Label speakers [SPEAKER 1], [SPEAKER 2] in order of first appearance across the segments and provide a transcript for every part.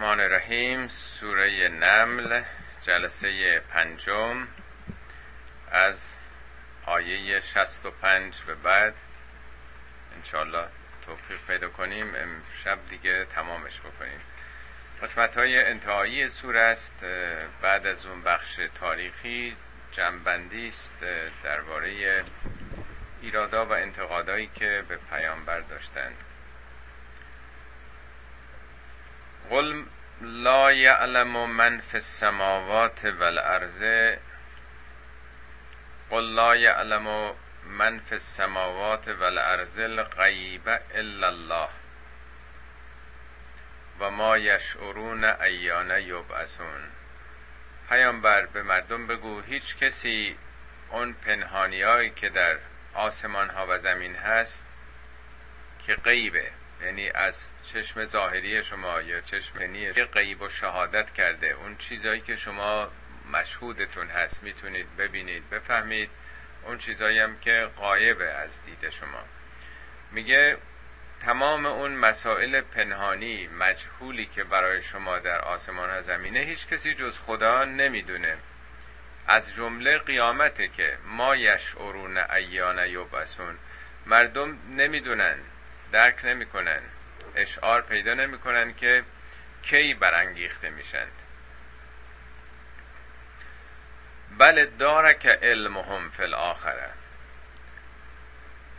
[SPEAKER 1] الرحمن الرحیم سوره نمل جلسه پنجم از آیه 65 به بعد. انشالله توفیق پیدا کنیم امشب دیگه تمامش بکنیم. قسمت های انتهایی سوره است بعد از اون بخش تاریخی جنبندی است درباره ایرادا و انتقادایی که به پیامبر داشتند. قل لا یعلم من فی السماوات والارض قل لا یعلم من فی السماوات والارض الغیب الا الله و ما یشعرون ایان یبعثون. پیامبر به مردم بگو هیچ کسی اون پنهانیایی که در آسمان ها و زمین هست که غیبه. یعنی از چشم ظاهری شما یا چشم که غیب و شهادت کرده اون چیزایی که شما مشهودتون هست می‌تونید ببینید بفهمید. اون چیزایی هم که قایبه از دید شما. میگه تمام اون مسائل پنهانی مجهولی که برای شما در آسمان ها زمینه هیچ کسی جز خدا نمی‌دونه. از جمله قیامته که ما یشعرون ایان یبعثون. مردم نمی‌دونن درک نمی‌کنن. اشعار پیدا نمی‌کنن که کی برانگیخته میشند. بله دارک علمهم فی الاخره.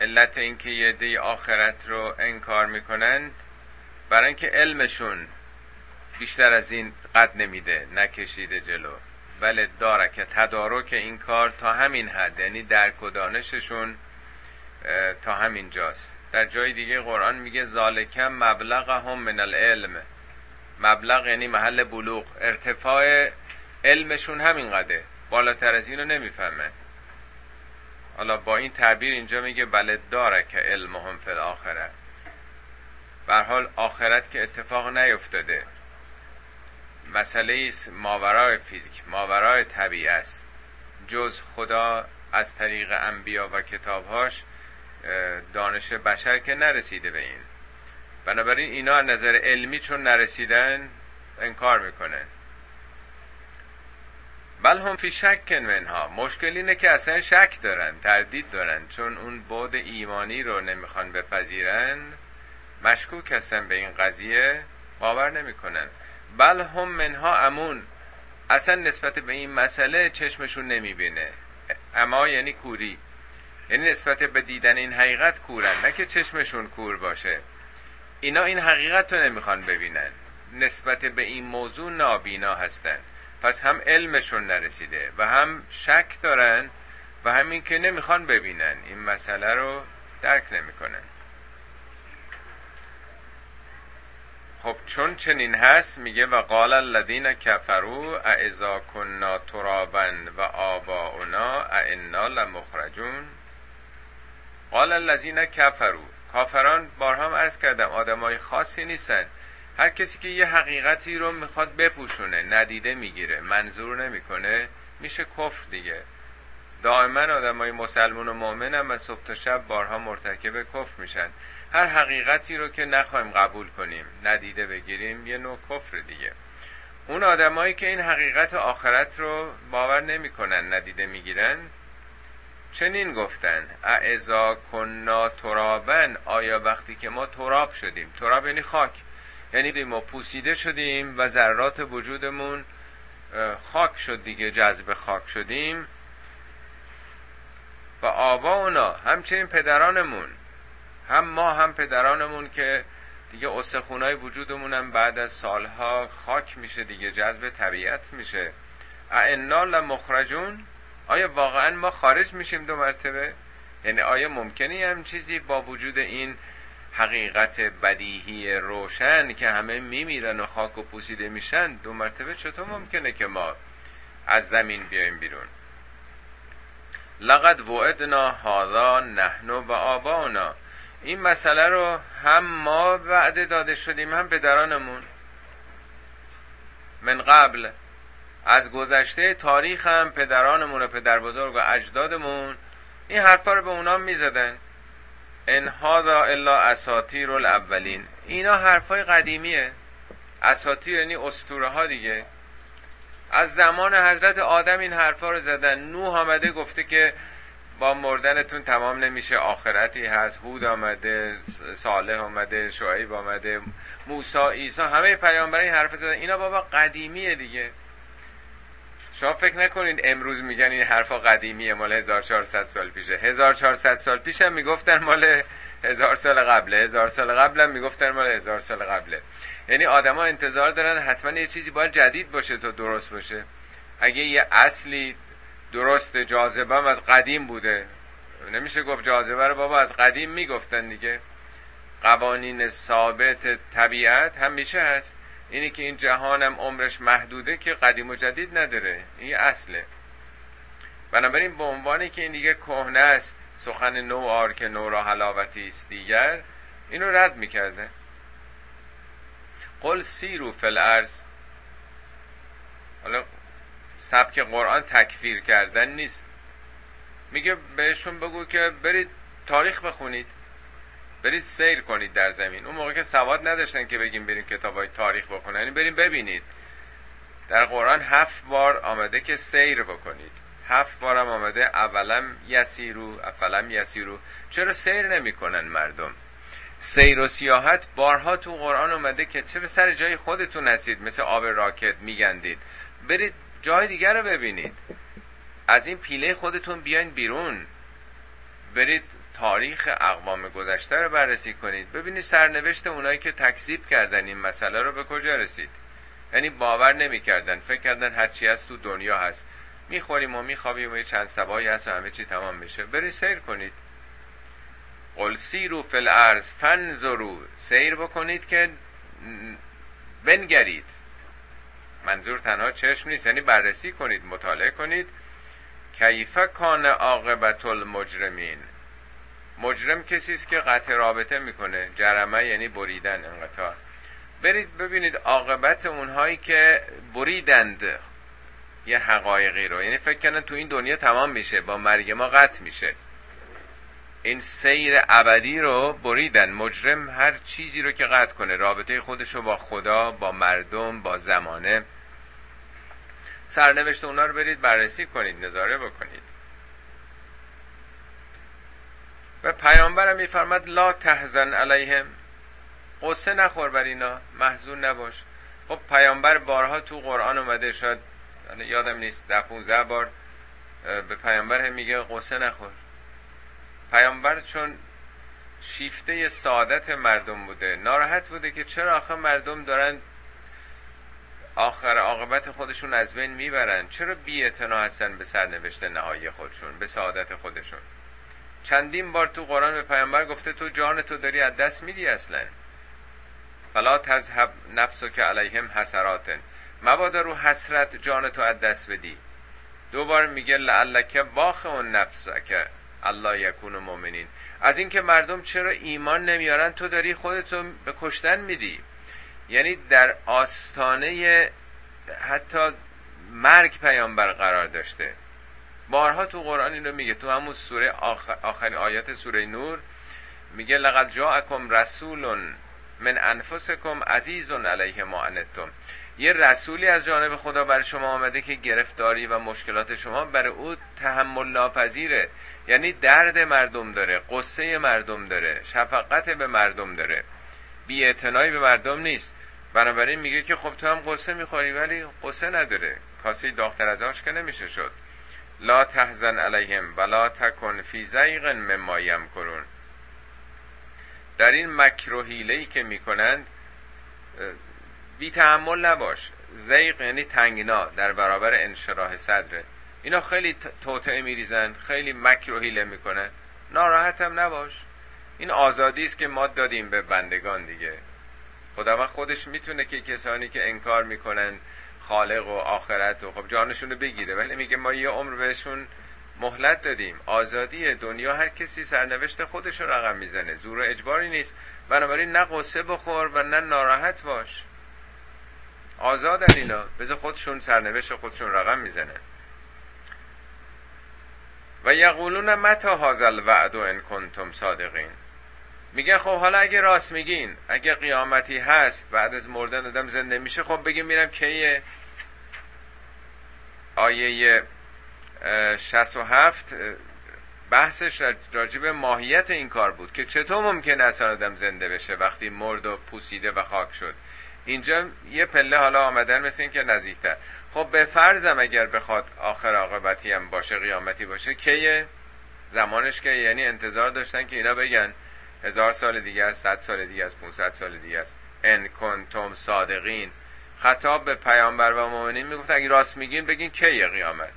[SPEAKER 1] علت اینکه یه دی آخرت رو انکار می‌کنند برای اینکه علمشون بیشتر از این قد نمیده نکشیده جلو. بله دارک تدارک این کار تا همین حد یعنی درک و دانششون تا همین جاست. در جای دیگه قرآن میگه ذالکم مبلغ هم من العلم. مبلغ یعنی محل بلوغ. ارتفاع علمشون همین قده بالاتر از اینو نمی‌فهمه. حالا با این تعبیر اینجا میگه بله داره که علمهم فی الاخره. بر حال آخرت که اتفاق نیفتاده. مسئله است ماورای فیزیک ماورای طبیعه است. جز خدا از طریق انبیا و کتابهاش دانش بشر که نرسیده به این. بنابراین اینا از نظر علمی چون نرسیدن انکار می‌کنن. بل هم فی شک منها. مشکل اینه که اصلا شک دارن تردید دارن. چون اون بود ایمانی رو نمی‌خوان بپذیرن مشکوک هستن به این قضیه باور نمی‌کنن. بل هم منها امون. اصلا نسبت به این مسئله چشمشون نمی‌بینه. اما یعنی کوری. یعنی نسبت به دیدن این حقیقت کورن نه که چشمشون کور باشه. اینا این حقیقت رو نمی‌خوان ببینن. نسبت به این موضوع نابینا هستن. پس هم علمشون نرسیده و هم شک دارن و همین که نمی‌خوان ببینن. این مسئله رو درک نمی‌کنن. خب چون چنین هست میگه و قال الذین کفروا اذا كنا ترابا و آباؤنا ائنا لمخرجون. قال الذین کفروا کافران بارها عرض کردم آدمای خاصی نیستن. هر کسی که یه حقیقتی رو می‌خواد بپوشونه ندیده می‌گیره منظور نمی‌کنه میشه کفر دیگه. دائما آدمای مسلمون و مؤمن هم از صبح تا شب بارها مرتکب کفر میشن. هر حقیقتی رو که نخوایم قبول کنیم ندیده بگیریم یه نوع کفر دیگه. اون آدمایی که این حقیقت آخرت رو باور نمی‌کنن ندیده می‌گیرن چنین گفتن اعزا کنا ترابن آیا وقتی که ما تراب شدیم تراب یعنی خاک یعنی ما پوسیده شدیم و ذرات وجودمون خاک شد دیگه جذب خاک شدیم. و آبا اونا همچنین پدرانمون هم ما هم پدرانمون که دیگه استخونای وجودمون هم بعد از سالها خاک میشه دیگه جذب طبیعت میشه. اعنا لمخرجون. آیا واقعا ما خارج میشیم دو مرتبه؟ یعنی آیا ممکنه هم چیزی با وجود این حقیقت بدیهی روشن که همه میمیرن و خاک و پوسیده میشن دو مرتبه چطور ممکنه که ما از زمین بیایم بیرون؟ لقد وعدنا هذا نحن و آبانا این مسئله رو هم ما وعده داده شدیم هم پدرانمون. من قبل از گذشته تاریخ هم پدرانمون و پدر بزرگ و اجدادمون این حرفا رو به اونا می‌زدن. ان هذا الا اساطیر الاولین. اینا حرفای قدیمیه. اساطیر یعنی اسطوره ها دیگه. از زمان حضرت آدم این حرفا رو زدن. نوح آمده گفته که با مردنتون تمام نمیشه. آخرتی هست. هود آمده صالح آمده شعیب آمده موسی عیسی همه پیامبران این حرف زدن. اینا بابا قدیمیه دیگه. شما فکر نکنید امروز میگن این حرفا قدیمیه مال 1400 سال پیشه. 1400 سال پیش هم می‌گفتن مال هزار سال قبله. هزار سال قبل می‌گفتن مال هزار سال قبله. یعنی آدما انتظار دارن حتما یه چیزی باید جدید باشه تا درست باشه. اگه یه اصلی درست جاذبه از قدیم بوده. نمیشه گفت جاذبه رو بابا از قدیم می‌گفتن دیگه. قوانین ثابت طبیعت همیشه هست. اینی که این جهانم عمرش محدوده که قدیم و جدید نداره. این اصله. بنابراین به عنوانی که این دیگه کهنه است سخن نو آر که نو را حلاوتی است دیگر اینو رد می‌کرده. قل سیرو فل ارز حالا سبک قرآن تکفیر کردن نیست. میگه بهشون بگو که برید تاریخ بخونید. برید سیر کنید در زمین. اون موقع که سواد نداشتن که بگیم بریم کتاب های تاریخ بخونن. یعنی بریم ببینید. در قرآن هفت بار آمده که سیر بکنید. هفت بارم آمده اولم یسیرو افلم یسیرو. چرا سیر نمی‌کنن مردم؟ سیر و سیاحت بارها تو قرآن اومده که چرا سر جای خودتون هستید؟ مثل آب راکت میگندید. برید جای دیگر رو ببینید. از این پیله خودتون بیاین بیرون. برید تاریخ اقوام گذشته رو بررسی کنید. ببینید سرنوشت اونایی که تکذیب کردن این مسئله رو به کجا رسید. یعنی باور نمی‌کردن. فکر کردن هرچی هست تو دنیا هست. می‌خوریم و میخوابیم و چند سبایی هست و همه چی تمام میشه برید سیر کنید. قل سیرو فل ارز فنظرو سیر بکنید که بنگرید. منظور تنها چشم نیست. یعنی بررسی کنید مطالعه کنید. کیف کان عاقبت المجرمین؟ مجرم کسی است که قطع رابطه می‌کنه. جرمه یعنی بریدن انقطاع. برید ببینید عاقبت اونهایی که بریدند یه حقایقی رو. یعنی فکر کنن تو این دنیا تمام میشه با مرگ ما قطع میشه. این سیر ابدی رو بریدن. مجرم هر چیزی رو که قطع کنه رابطه خودش رو با خدا با مردم با زمانه. سرنوشت اونا رو برید بررسی کنید نظاره بکنید. و پیامبرم میفرمد لا تحزن علیهم. قصه نخور بر اینا محزون نباش. خب پیامبر بارها تو قرآن اومده شاید یادم نیست ده 15 بار به پیامبر میگه قصه نخور. پیامبر چون شیفته سعادت مردم بوده ناراحت بوده که چرا آخه مردم دارن آخر عاقبت خودشون از بین می‌برن؟ چرا بی هستن به سرنوشت نهایی خودشون به سعادت خودشون؟ چندین بار تو قرآن به پیامبر گفته تو جان تو داری از دست میدی اصلا. فلا تذهب نفسو که علیهم حسراتن مبادا رو حسرت جان تو از دست بدی. دوبار میگه لعلک باخ اون نفس که الله یکون مؤمنین. از اینکه مردم چرا ایمان نمیارن تو داری خودتو به کشتن میدی. یعنی در آستانه حتی مرگ پیامبر قرار داشته. بارها تو قرآن این رو میگه. تو همون سوره آخر آخرین آیات سوره نور میگه لقد جاءکم رسول من انفسکم عزیز علیه ما انتم. یه رسولی از جانب خدا بر شما آمده که گرفتاری و مشکلات شما بر او تحمل ناپذیره. یعنی درد مردم داره قصه مردم داره شفقت به مردم داره. بی به مردم نیست. بنابراین میگه که خب تو هم قصه می‌خوری ولی قصه نداره. کاسه داختر از آش که نمیشه شد. لا تحزن علیهم ولا تکن فی زیغ مما کرون. در این مکر و ای که می‌کنند بی تحمل نباش. زیغ یعنی تنگنا در برابر انشراح صدره اینا خیلی توطعه میریزند خیلی مکر و حیله می‌کنن ناراحت هم نباش. این آزادی است که ما دادیم به بندگان دیگه. خداوند خودش می‌تونه که کسانی که انکار می‌کنن خالق و آخرت و خب جانشون رو بگیره ولی میگه ما یه عمر بهشون مهلت دادیم. آزادی دنیا هر کسی سرنوشت خودش رو رقم می‌زنه. زور و اجباری نیست. بنابراین نه قصه بخور و نه ناراحت باش. آزادن اینا. بذار خودشون سرنوشت خودشون رقم می‌زنه و یقولون متا هازل وعد ان کنتم صادقین؟ میگن خب حالا اگه راست میگین اگه قیامتی هست بعد از مردن آدم زنده میشه خب بگیم میرم کیه؟ آیه 67 بحثش راجب ماهیت این کار بود که چطور ممکن اصلا آدم زنده بشه وقتی مرد و پوسیده و خاک شد. اینجا یه پله حالا آمدن مثل این که نزدیکتر. خب به فرضم اگر بخواد آخر عاقبتی هم باشه قیامتی باشه کیه؟ زمانش که یعنی انتظار داشتن که اینا بگن. هزار سال دیگه است صد سال دیگه است 500 سال دیگه است. ان کنتم صادقین. خطاب به پیامبر و مؤمنین می‌گفت اگه راست میگین بگین کیه قیامت؟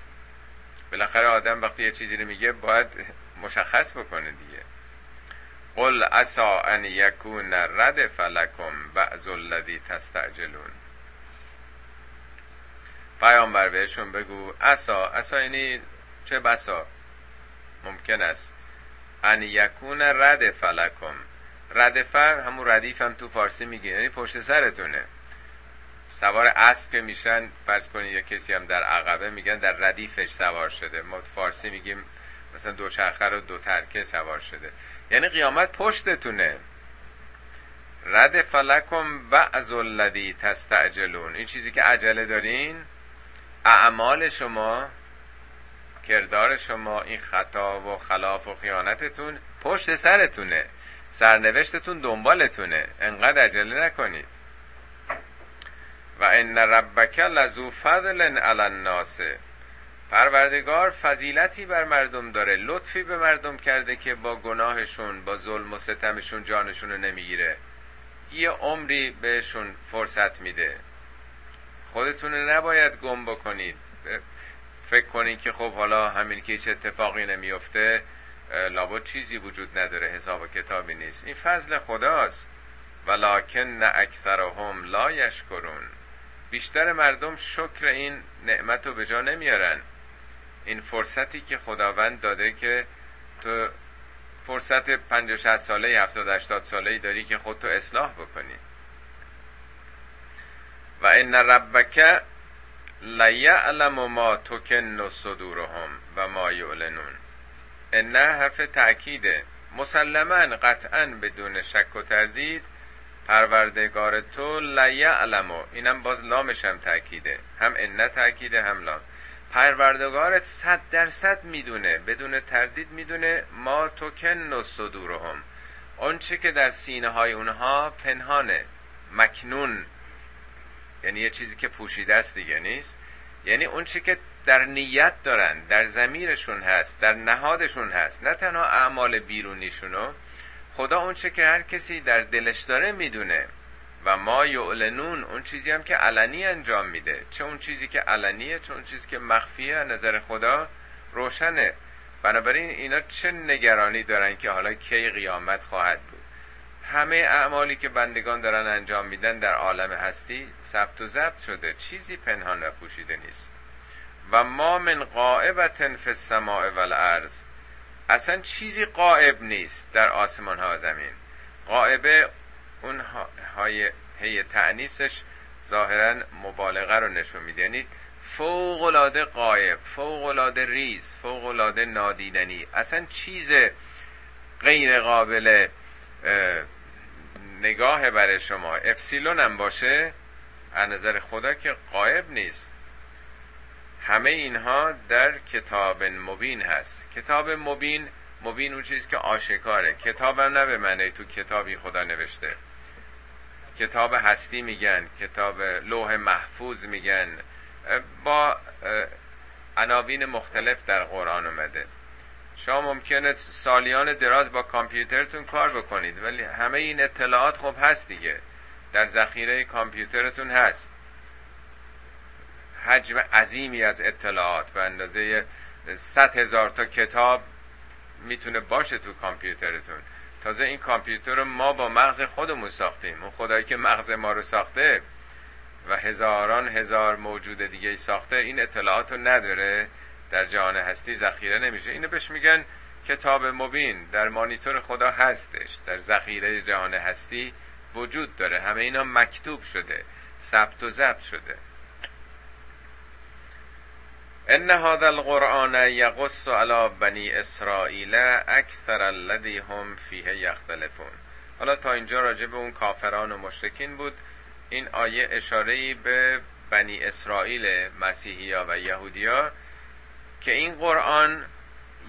[SPEAKER 1] بالاخره آدم وقتی یه چیزی رو میگه باید مشخص بکنه دیگه. قل عسا ان یکون رد فلکم بعض الذی تستعجلون. پیامبر بهشون بگو عسا عسا یعنی چه بسا؟ ممکن است. ان یکون رد فلکم. ردف همون ردیف هم تو فارسی میگه. یعنی پشت سرتونه. سوار اسب که میشن فرض کنید یا کسی هم در عقبه میگن در ردیفش سوار شده. ما فارسی میگیم مثلا دوچرخه رو دو ترکه سوار شده. یعنی قیامت پشتتونه. رد فلکم بعض الذی تستعجلون. این چیزی که عجله دارین اعمال شما کردار شما این خطا و خلاف و خیانتتون پشت سرتونه. سرنوشتتون دنبالتونه. انقدر عجله نکنید. و ان ربک لذو فضل علی الناس. پروردگار فضیلتی بر مردم داره. لطفی به مردم کرده که با گناهشون با ظلم و ستمشون جانشون رو نمی‌گیره. یه عمری بهشون فرصت میده. خودتون نباید گم بکنید. فکر کنید که خب حالا همین که هیچ اتفاقی نمیفته لابد چیزی وجود نداره حساب و کتابی نیست. این فضل خداست. ولکن اکثرهم لا یشکرون. بیشتر مردم شکر این نعمت رو به جا نمیارن. این فرصتی که خداوند داده که تو فرصت 50 60 ساله 70 80 ساله داری که خودتو اصلاح بکنی. و ان ربک لیعلم ما تکن صدورهم و ما یعلنون. ان حرف تأکیده. مسلما قطعا بدون شک و تردید پروردگار تو لیعلمو اینم باز لامش هم تأکیده. هم ان تأکیده هم لام. پروردگارت صد درصد می‌دونه بدون تردید می‌دونه ما توکن و صدورهم آنچه که در سینه های اونها پنهانه. مکنون. یعنی یه چیزی که پوشیده است دیگه نیست. یعنی اونچه که در نیت دارن در زمیرشون هست در نهادشون هست نه تنها اعمال بیرونیشونو خدا اونچه که هر کسی در دلش داره می‌دونه. و ما یعلنون اون چیزی هم که علنی انجام میده. چه اون چیزی که علنیه چه اون چیزی که مخفیه نظر خدا روشنه. بنابراین اینا چه نگرانی دارن که حالا کی قیامت خواهد بود؟ همه اعمالی که بندگان دارن انجام میدن در عالم هستی ثبت و ضبط شده چیزی پنهان و پوشیده نیست. و ما من قائبت فی السماء والارض اصلا چیزی قائب نیست در آسمان ها و زمین. قائبه اون های هی تعنیسش ظاهرا مبالغه رو نشون میده. یعنی فوق العاده قائب فوق العاده ریز فوق العاده نادیدنی. اصلا چیز غیر قابل نگاه برای شما. اپسیلون هم باشه از نظر خدا که قائب نیست. همه اینها در کتاب مبین هست. کتاب مبین مبین اون چیزی که آشکاره. کتابم نه به معنی تو کتابی خدا نوشته. کتاب هستی میگن کتاب لوح محفوظ میگن. با عناوین مختلف در قرآن اومده. شما ممکنه سالیان دراز با کامپیوترتون کار بکنید ولی همه این اطلاعات خب هست دیگه. در ذخیره کامپیوترتون هست. حجم عظیمی از اطلاعات به اندازه صد هزار تا کتاب می‌تونه باشه تو کامپیوترتون. تازه این کامپیوتر رو ما با مغز خودمون ساختیم. اون خدایی که مغز ما رو ساخته و هزاران هزار موجود دیگه ساخته این اطلاعات رو نداره. در جهان هستی ذخیره نمیشه. اینو بهش میگن کتاب مبین. در مانیتور خدا هستش. در ذخیره جهان هستی وجود داره. همه اینا مکتوب شده. ثبت و ضبط شده. ان هذا القرآن یقص على بنی اسرائیل اکثر الذی هم فیه یختلفون. حالا تا اینجا راجع به اون کافران و مشرکین بود. این آیه اشاره به بنی اسرائیل مسیحیا و یهودیا که این قرآن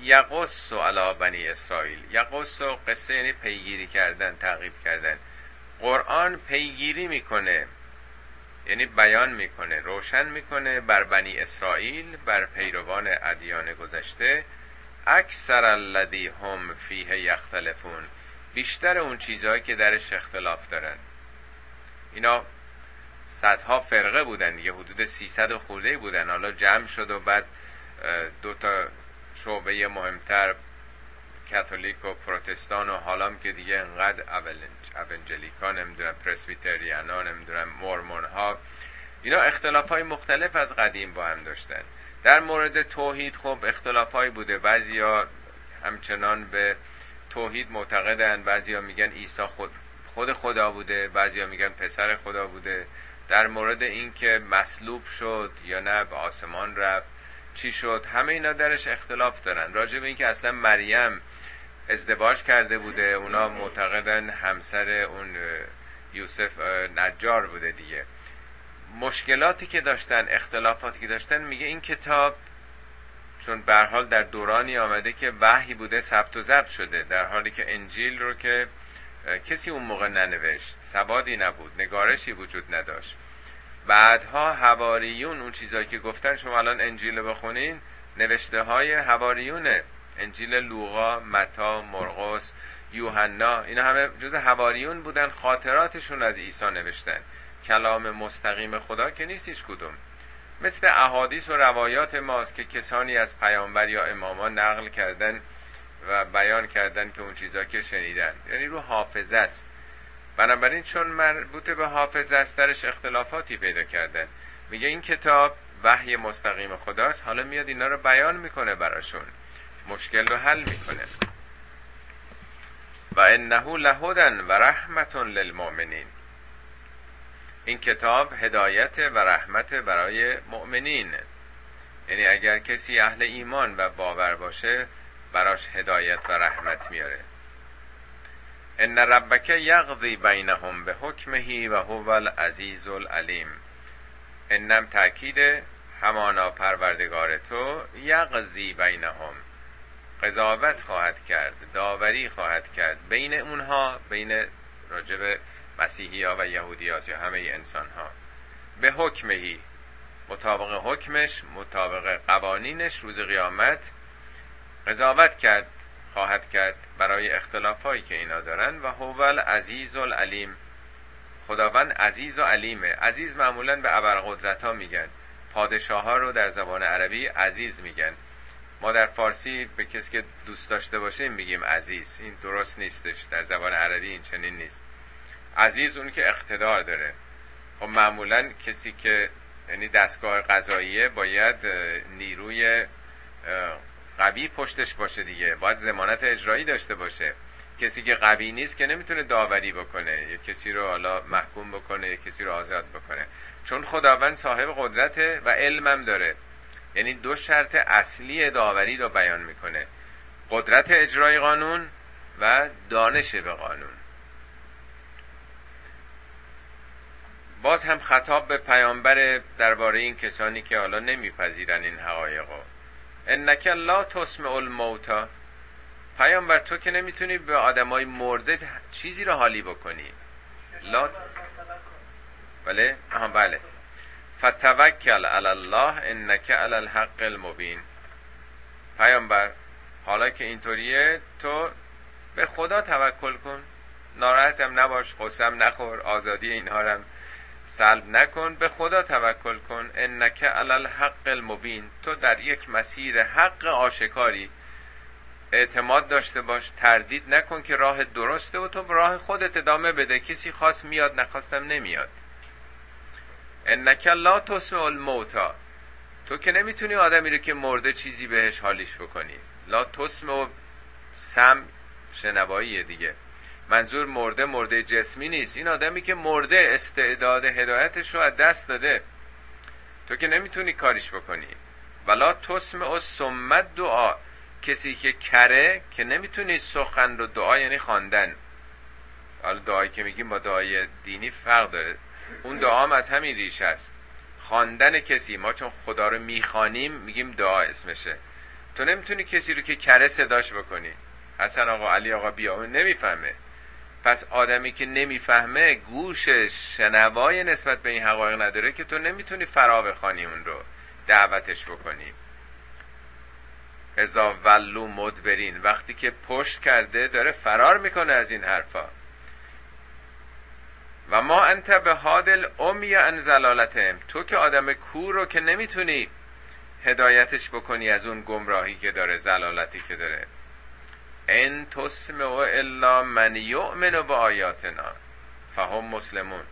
[SPEAKER 1] یقص و علا بنی اسرائیل یقص قصه یعنی پیگیری کردن تعقیب کردن. قرآن پیگیری می‌کنه یعنی بیان می‌کنه روشن می‌کنه بر بنی اسرائیل بر پیروان ادیان گذشته. اکثر الذی هم فیه یختلفون بیشتر اون چیزهایی که درش اختلاف دارن. اینا صدها فرقه بودن دیگه حدود 300 خورده بودن. حالا جمع شد و بعد دو تا شعبه مهمتر کاتولیک و پروتستان و حالام که دیگه انقدر اونجلیکا نمی‌دونم پرسویتریانا نمی‌دونم مورمون ها اینا اختلاف های مختلف از قدیم با هم داشتن. در مورد توحید خب اختلاف های بوده. بعضیا همچنان به توحید معتقدن بعضیا میگن عیسی خود خود خدا بوده بعضیا میگن پسر خدا بوده. در مورد اینکه مصلوب شد یا نه به آسمان رفت. چی شد؟ همه اینا درش اختلاف دارن. راجع به اینکه اصلا مریم ازدواج کرده بوده اونا معتقدن همسر اون یوسف نجار بوده دیگه. مشکلاتی که داشتن اختلافاتی که داشتن میگه این کتاب چون به حال در دورانی آمده که وحی بوده ثبت و ضبط شده در حالی که انجیل رو که کسی اون موقع ننوشت سوادی نبود نگارشی وجود نداشت. بعدها هواریون اون چیزایی که گفتن شما الان انجیل بخونین نوشته های هواریونه انجیل لوقا متا مرقس یوحنا اینا همه جز هواریون بودن خاطراتشون از عیسی نوشتن. کلام مستقیم خدا که نیست هیچ کدوم. مثل احادیث و روایات ماست که کسانی از پیامبر یا امامان نقل کردن و بیان کردن که اون چیزا که شنیدن. یعنی رو حافظه است. بنابراین چون مربوط به حافظه است درش اختلافاتی پیدا کردن میگه این کتاب وحی مستقیم خداست. حالا میاد اینا رو بیان می‌کنه براشون. مشکل رو حل می‌کنه. و انه لهدن و رحمت للمؤمنین. این کتاب هدایت و رحمت برای مؤمنین. یعنی اگر کسی اهل ایمان و باور باشه براش هدایت و رحمت میاره. ان ربک یقضی بینهم به حکمهی و هو العزیز العلیم. انم تاکید همانا پروردگار تو یقضی بینهم. قضاوت خواهد کرد داوری خواهد کرد بین اونها بین راجب مسیحی ها و یهودی ها یا همه انسان ها. به حکمهی مطابق حکمش مطابق قوانینش روز قیامت قضاوت کرد. خواهد کرد برای اختلافایی که اینا دارن و هوول عزیز العلیم. خداوند عزیز و علیمه عزیز معمولا به ابرقدرت ها میگن. پادشاه ها رو در زبان عربی عزیز میگن. ما در فارسی به کسی که دوست داشته باشیم میگیم عزیز. این درست نیستش. در زبان عربی این چنین نیست. عزیز اون که اقتدار داره. خب معمولا کسی که یعنی دستگاه قضاییه باید نیروی قوی پشتش باشه دیگه. باید زمانت اجرایی داشته باشه. کسی که قوی نیست که نمی‌تونه داوری بکنه. یا کسی رو حالا محکوم بکنه یا کسی رو آزاد بکنه. چون خداوند صاحب قدرته و علمم داره. یعنی دو شرط اصلی داوری رو بیان می‌کنه. قدرت اجرای قانون و دانش به قانون. باز هم خطاب به پیامبر درباره این کسانی که حالا نمیپذیرن این حقایقو انک لا تسمع الموتا پیامبر تو که نمی‌تونی به آدمای مرده چیزی رو حالی بکنی. لا بله؟ آها بله. فتوکل علی الله انک علی الحق المبین. پیامبر حالا که اینطوریه تو به خدا توکل کن. ناراحتم نباش قسم نخور آزادی اینها رو سلب نکن به خدا توکل کن. انک علی الحق المبین. تو در یک مسیر حق آشکاری اعتماد داشته باش تردید نکن که راه درسته و تو راه خودت ادامه بده. کسی خواست میاد نخواستم نمیاد. انک لا تسمع الموتا تو که نمی‌تونی آدمی رو که مرده چیزی بهش حالیش بکنی. لا تسمع سم شنوایی دیگه. منظور مرده مرده جسمی نیست. این آدمی که مرده استعداد هدایتش رو از دست داده تو که نمی‌تونی کاریش بکنی. ولا تسمع سمت دعا. کسی که کره که نمی‌تونی سخن رو دعا یعنی خواندن. حالا دعایی که میگیم با دعای دینی فرق داره. اون دعام از همین ریشه است خواندن کسی. ما چون خدا رو می‌خوانیم میگیم دعا اسمشه. تو نمی‌تونی کسی رو که کره صداش بکنی. حسن آقا علی آقا بیا. نمی‌فهمه. پس آدمی که نمی‌فهمه گوشش شنوای نسبت به این حقایق نداره که تو نمی‌تونی فرا بخوانی اون رو دعوتش بکنی. ازا ولو مدبرین وقتی که پشت کرده داره فرار می‌کنه از این حرفا. و ما انت به حادل امی ان زلالتهم تو که آدم کور رو که نمی‌تونی هدایتش بکنی از اون گمراهی که داره زلالتی که داره. ان تسمع الا من یؤمن با آیاتنا فهم مسلمون.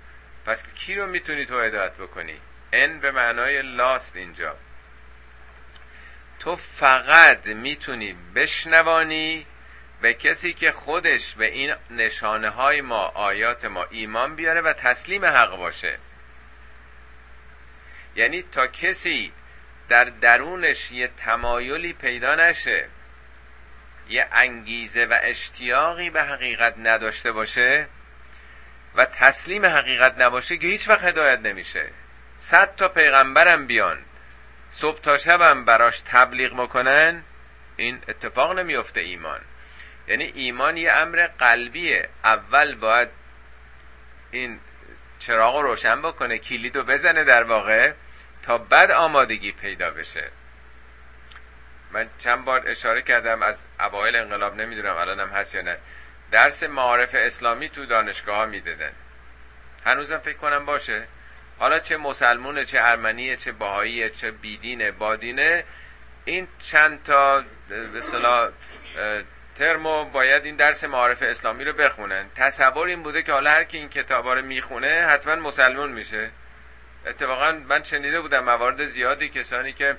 [SPEAKER 1] پس کی رو می‌تونی تو هدایت بکنی؟ ان به معنای لاست اینجا. تو فقط می‌تونی بشنوانی به کسی که خودش به این نشانه های ما آیات ما ایمان بیاره و تسلیم حق باشه. یعنی تا کسی در درونش یه تمایلی پیدا نشه یه انگیزه و اشتیاقی به حقیقت نداشته باشه و تسلیم حقیقت نباشه که هیچ وقت هدایت نمیشه. صد تا پیغمبرم بیان صبح تا شبم براش تبلیغ می‌کنن این اتفاق نمیفته ایمان. یعنی ایمان یه امر قلبیه. اول باید این چراغ رو روشن بکنه کلید رو بزنه در واقع تا بعد آمادگی پیدا بشه. من چند بار اشاره کردم از اوایل انقلاب نمی‌دونم الانم هست یا نه. درس معارف اسلامی تو دانشگاه ها می‌دادن. هنوزم فکر کنم باشه. حالا چه مسلمونه چه ارمنیه چه باهاییه چه بیدینه بادینه این چند تا به ترمو باید این درس معارف اسلامی رو بخونن. تصور این بوده که حالا هر کی این کتابا رو می‌خونه حتما مسلمون میشه. اتفاقا من شنیده بودم موارد زیادی کسانی که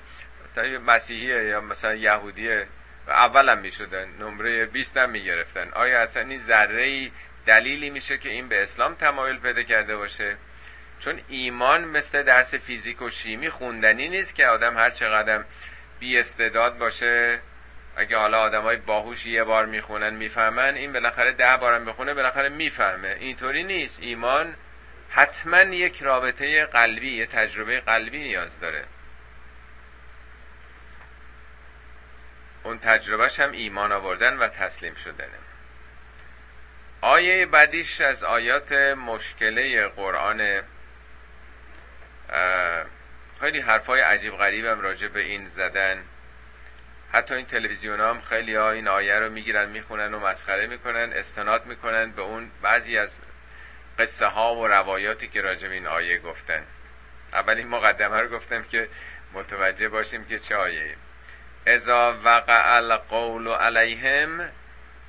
[SPEAKER 1] مسیحیه یا مثلا یهودیه اولم می‌شدن نمره 20 هم می‌گرفتن. آیا اصلا این ذره دلیلی میشه که این به اسلام تمایل پیدا کرده باشه؟ چون ایمان مثل درس فیزیک و شیمی خوندنی نیست که آدم هر چقدر بی استعداد باشه. اگه حالا آدمای باهوشی یه بار می‌خونن می‌فهمن این بالاخره ده بارم بخونه بالاخره می‌فهمه. اینطوری نیست. ایمان حتما یک رابطه قلبی یه تجربه قلبی نیاز داره. اون تجربهش هم ایمان آوردن و تسلیم شدنه. آیه بعدیش از آیات مشکله قرآن خیلی حرفای عجیب غریبم راجع به این زدن. حتی این تلویزیون هم خیلی ها این آیه رو می‌گیرن می‌خونن و مسخره می‌کنن استناد می‌کنن به اون بعضی از قصه ها و روایاتی که راجع به این آیه گفتن. اول این مقدمه رو گفتم که متوجه باشیم که چه آیه ازا وقع القول علیهم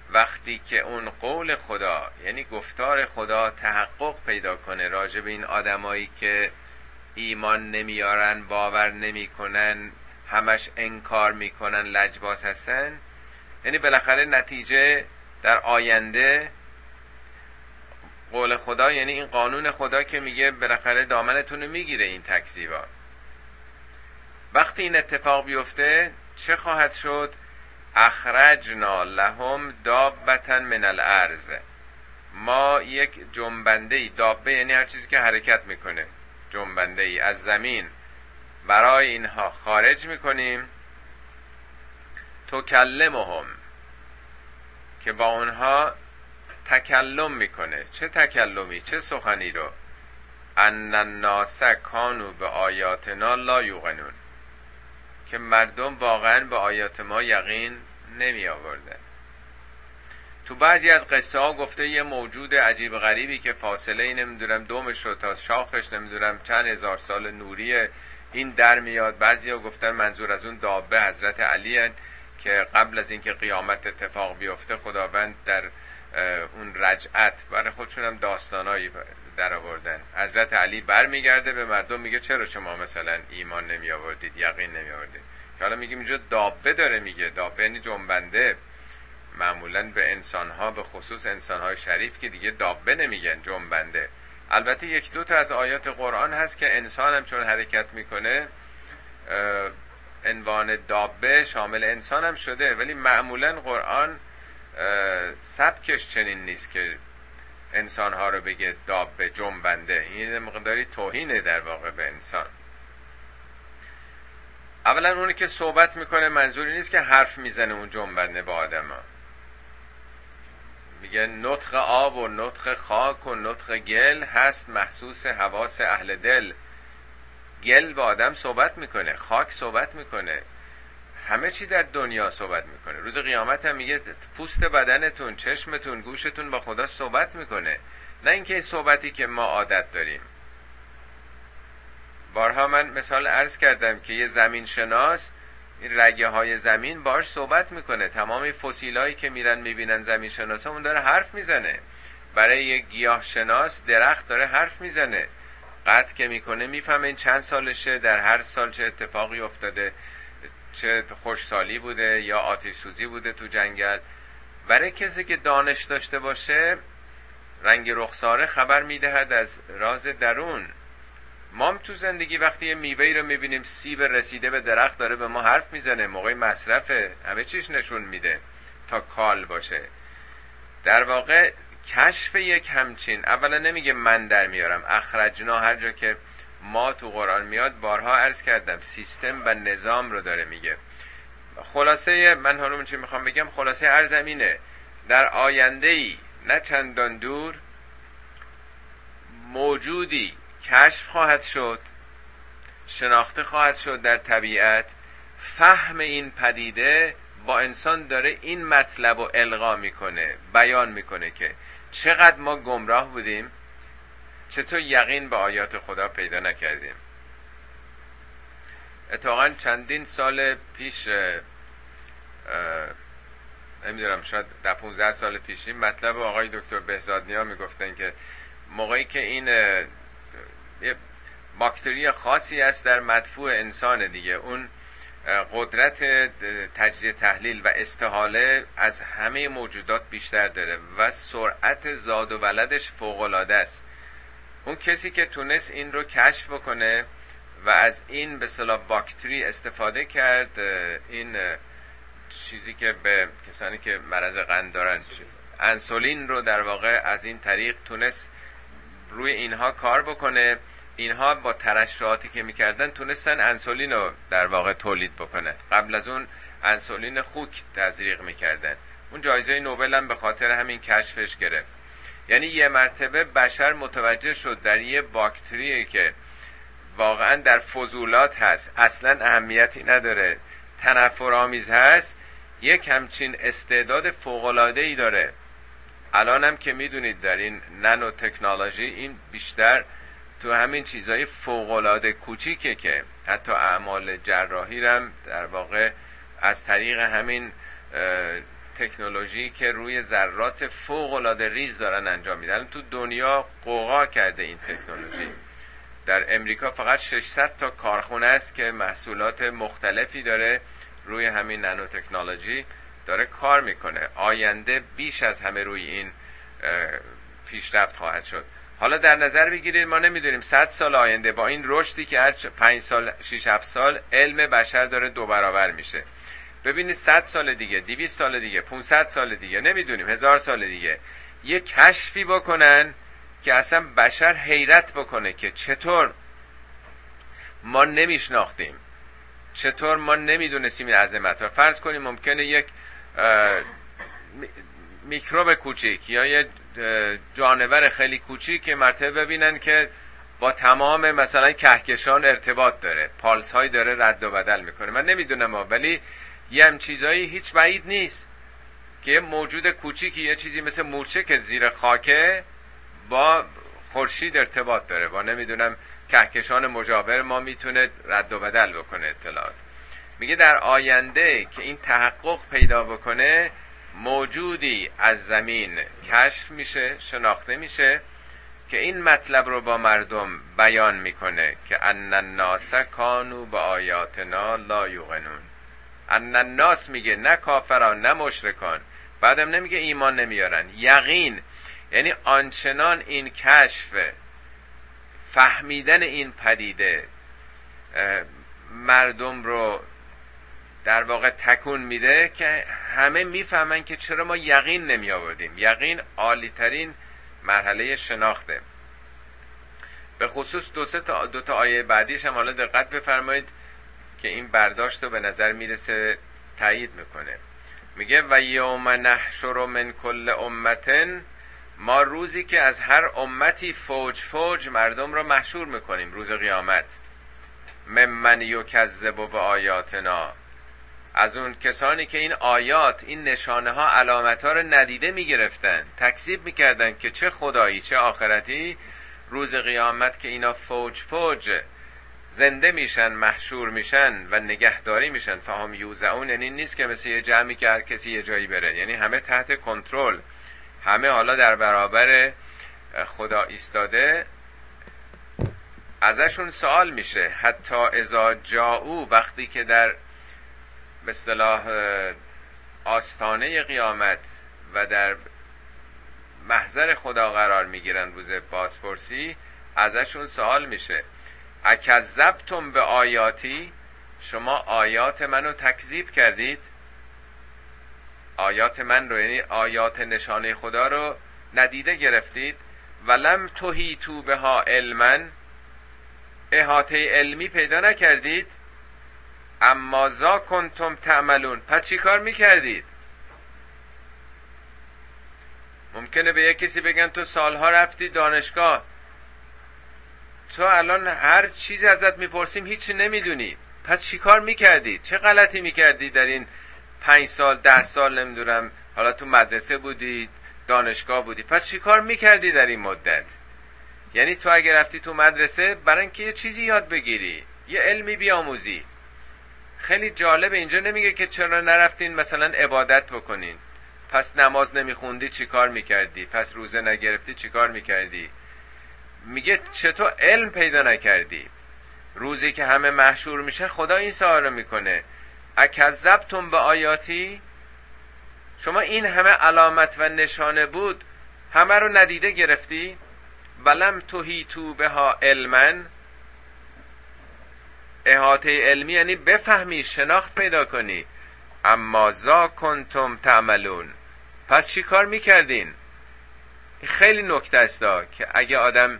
[SPEAKER 1] وقتی که اون قول خدا یعنی گفتار خدا تحقق پیدا کنه راجع به این آدمایی که ایمان نمیارن باور نمی‌کنن همش انکار می‌کنن لجباس هستن. یعنی بالاخره نتیجه در آینده قول خدا یعنی این قانون خدا که میگه بالاخره دامنتون رو می‌گیره این تکذیبا. وقتی این اتفاق بیفته چه خواهد شد؟ اخرجنا لهم دابتا من الارض. ما یک جنبنده ای دابه یعنی هر چیزی که حرکت می‌کنه جنبنده ای از زمین برای اینها خارج می‌کنیم. تکلمهم که با اونها تکلم می‌کنه. چه تکلمی؟ چه سخنی رو؟ ان الناس کانو به آیاتنا لا یوقنون. که مردم واقعا به آیات ما یقین نمی آوردن تو بعضی از قصه ها گفته یه موجود عجیب غریبی که فاصله ای نمی‌دونم دومش رو تا شاخش نمی‌دونم چند هزار سال نوریه این در میاد. بعضی ها گفتن منظور از اون دابه حضرت علی هن که قبل از اینکه قیامت اتفاق بیفته خداوند در اون رجعت. برای خودشون هم داستانایی در آوردن. حضرت علی برمیگرده به مردم میگه چرا شما مثلا ایمان نمی آوردید یقین نمی آوردید که حالا میگیم اینجا دابه داره میگه. دابه یعنی جنبنده. معمولا به انسان ها به خصوص انسان های شریف که دیگه دابه نمیگن جنبنده. البته یک دو تا از آیات قرآن هست که انسان هم چون حرکت می‌کنه عنوان دابه شامل انسان هم شده. ولی معمولا قرآن سبکش چنین نیست که انسان ها رو بگه به جنبنده این مقداری توهینه در واقع به انسان. اولا اونی که صحبت می‌کنه منظوری نیست که حرف می‌زنه اون جنبنده با آدم ها. میگه نطق آب و نطق خاک و نطق گل هست محسوس حواس اهل دل. گل با آدم صحبت می‌کنه خاک صحبت می‌کنه. همه چی در دنیا صحبت می‌کنه. روز قیامت هم میگه پوست بدنتون چشمتون گوشتون با خدا صحبت می‌کنه. نه اینکه صحبتی که ما عادت داریم. بارها من مثال عرض کردم که یه زمین شناس این رگه های زمین باش صحبت می‌کنه. تمام فسیل هایی که میرن می‌بینن زمین شناس اون داره حرف می‌زنه. برای یه گیاه شناس درخت داره حرف می‌زنه. قطع که می‌کنه می‌فهمه این چند سالشه در هر سال چه اتفاقی افتاده. چه خوشسالی بوده یا آتش سوزی بوده تو جنگل. برای کسی که دانش داشته باشه رنگ رخساره خبر می‌دهد از راز درون. ما تو زندگی وقتی یه میوهی رو می‌بینیم سیب رسیده به درخت داره به ما حرف می‌زنه موقع مصرفه همه چیش نشون میده تا کال باشه. در واقع کشف یک همچین اولا نمیگه من در میارم اخرجنا هر جا که ما تو قرآن میاد بارها عرض کردم سیستم و نظام رو داره میگه. خلاصه من حالا چی می‌خوام بگم؟ خلاصه هر زمینه در آینده ای نه چندان دور موجودی کشف خواهد شد شناخته خواهد شد در طبیعت. فهم این پدیده با انسان داره این مطلب رو القا می‌کنه بیان می‌کنه که چقدر ما گمراه بودیم. چطور یقین به آیات خدا پیدا نکردیم؟ اتفاقا چندین سال پیش نمی‌دونم شاید در 15 سال پیش این مطلب آقای دکتر بهزادنیا می‌گفتن که موقعی که این یه باکتری خاصی است در مدفوع انسان دیگه. اون قدرت تجزیه تحلیل و استحاله از همه موجودات بیشتر داره و سرعت زاد و ولدش فوق است. اون کسی که تونست این رو کشف بکنه و از این به صلاح باکتری استفاده کرد این چیزی که به کسانی که مرض قند دارن انسولین رو در واقع از این طریق تونست روی اینها کار بکنه. اینها با ترشحاتی که می‌کردن تونستن انسولین رو در واقع تولید بکنه. قبل از اون انسولین خوک تزریق می‌کردن. اون جایزه نوبل هم به خاطر همین کشفش گرفت. یعنی یه مرتبه بشر متوجه شد در یه باکتری که واقعا در فضولات هست. اصلا اهمیتی نداره. تنفر آمیز هست. یک همچین استعداد فوقلاده ای داره. الان هم که می‌دونید در این نانو تکنولوژی این بیشتر تو همین چیزهای فوقلاده کوچیکه که حتی اعمال جراحی هم در واقع از طریق همین تکنولوژی که روی ذرات فوق العاده ریز دارن انجام میدن. تو دنیا قوقا کرده این تکنولوژی. در امریکا فقط 600 تا کارخونه است که محصولات مختلفی داره روی همین نانو تکنولوژی داره کار می‌کنه. آینده بیش از همه روی این پیشرفت خواهد شد. حالا در نظر بگیرید ما نمی‌دونیم 100 سال آینده با این رشدی که هر 5 سال 6 7 سال علم بشر داره دو برابر میشه. ببینید 100 سال دیگه 200 سال دیگه 500 سال دیگه نمی‌دونیم هزار سال دیگه. یه کشفی بکنن که اصلا بشر حیرت بکنه که چطور ما نمیشناختیم. چطور ما نمی‌دونستیم این عظمت رو. فرض کنیم ممکنه یک میکروب کوچیک یا یه جانور خیلی کوچیک که مرتبه ببینن که با تمام مثلا کهکشان ارتباط داره. پالس های داره رد و بدل می‌کنه. من نمی‌دونم ولی یه هم چیزایی هیچ بعید نیست. که موجود کوچیکی یه چیزی مثل مورچه که زیر خاکه با خورشید ارتباط داره. با نمی‌دونم کهکشان مجاور ما می‌تونه رد و بدل بکنه اطلاعات. میگه در آینده که این تحقق پیدا بکنه موجودی از زمین کشف میشه شناخته میشه که این مطلب رو با مردم بیان می‌کنه که ان الناس کانو به آیاتنا لا یوقنون. ان الناس میگه نه کافران نه مشرکان. بعدم نمیگه ایمان نمیارن. یقین یعنی آنچنان این کشف فهمیدن این پدیده مردم رو در واقع تکون میده که همه می‌فهمن که چرا ما یقین نمی آوردیم یقین عالی ترین مرحله شناخته. به خصوص دو, تا, دو تا آیه بعدیش هم حالا دقت بفرمایید. که این برداشت رو به نظر می‌رسه تایید می‌کنه. میگه و یوم نحشر من کل امتن ما روزی که از هر امتی فوج فوج مردم رو محشور می‌کنیم روز قیامت. ممن یکذب و به آیاتنا. از اون کسانی که این آیات این نشانه ها علامت ها رو ندیده می‌گرفتن تکذیب می‌کردن که چه خدایی چه آخرتی روز قیامت که اینا فوج فوج زنده میشن محشور میشن و نگهداری میشن. فهم یوزعون یعنی نیست که مثل یه جمعی که هر کسی یه جایی بره. یعنی همه تحت کنترل. همه حالا در برابر خدا ایستاده ازشون سوال میشه. حتی ازا جاو وقتی که در به اصطلاح آستانه قیامت و در محضر خدا قرار می‌گیرن روز بازپرسی ازشون سوال میشه. اکذبتم به آیاتی شما آیات منو تکذیب کردید. آیات من رو یعنی آیات نشانه خدا رو ندیده گرفتید. ولم توهیتو به ها علما احاطه علمی پیدا نکردید. اما زا کنتم تعملون پس چی کار می‌کردید؟ ممکنه به یک کسی بگن تو سالها رفتی دانشگاه تو الان هر چیزی ازت می‌پرسیم هیچی نمی‌دونی. پس چی کار می‌کردی؟ چه غلطی می‌کردی در این پنج سال ده سال نمی‌دونم؟ حالا تو مدرسه بودی دانشگاه بودی. پس چی کار می‌کردی در این مدت؟ یعنی تو اگه رفتی تو مدرسه برای اینکه یه چیزی یاد بگیری یه علمی بیاموزی. خیلی جالب اینجا نمیگه که چرا نرفتین مثلا عبادت بکنین. پس نماز نمیخوندی چی کار می‌کردی؟ پس روزه نگرفتی چی کار می‌کردی؟ میگه چطور علم پیدا نکردی؟ روزی که همه محشور میشه خدا این سوال رو می‌کنه. اکذبتم به آیاتی؟ شما این همه علامت و نشانه بود همه رو ندیده گرفتی؟ ولم توهیتو بها علما احاطه علمی یعنی بفهمی شناخت پیدا کنی. اما زا کنتم تعملون. پس چی کار می‌کردین؟ خیلی نکته است که اگه آدم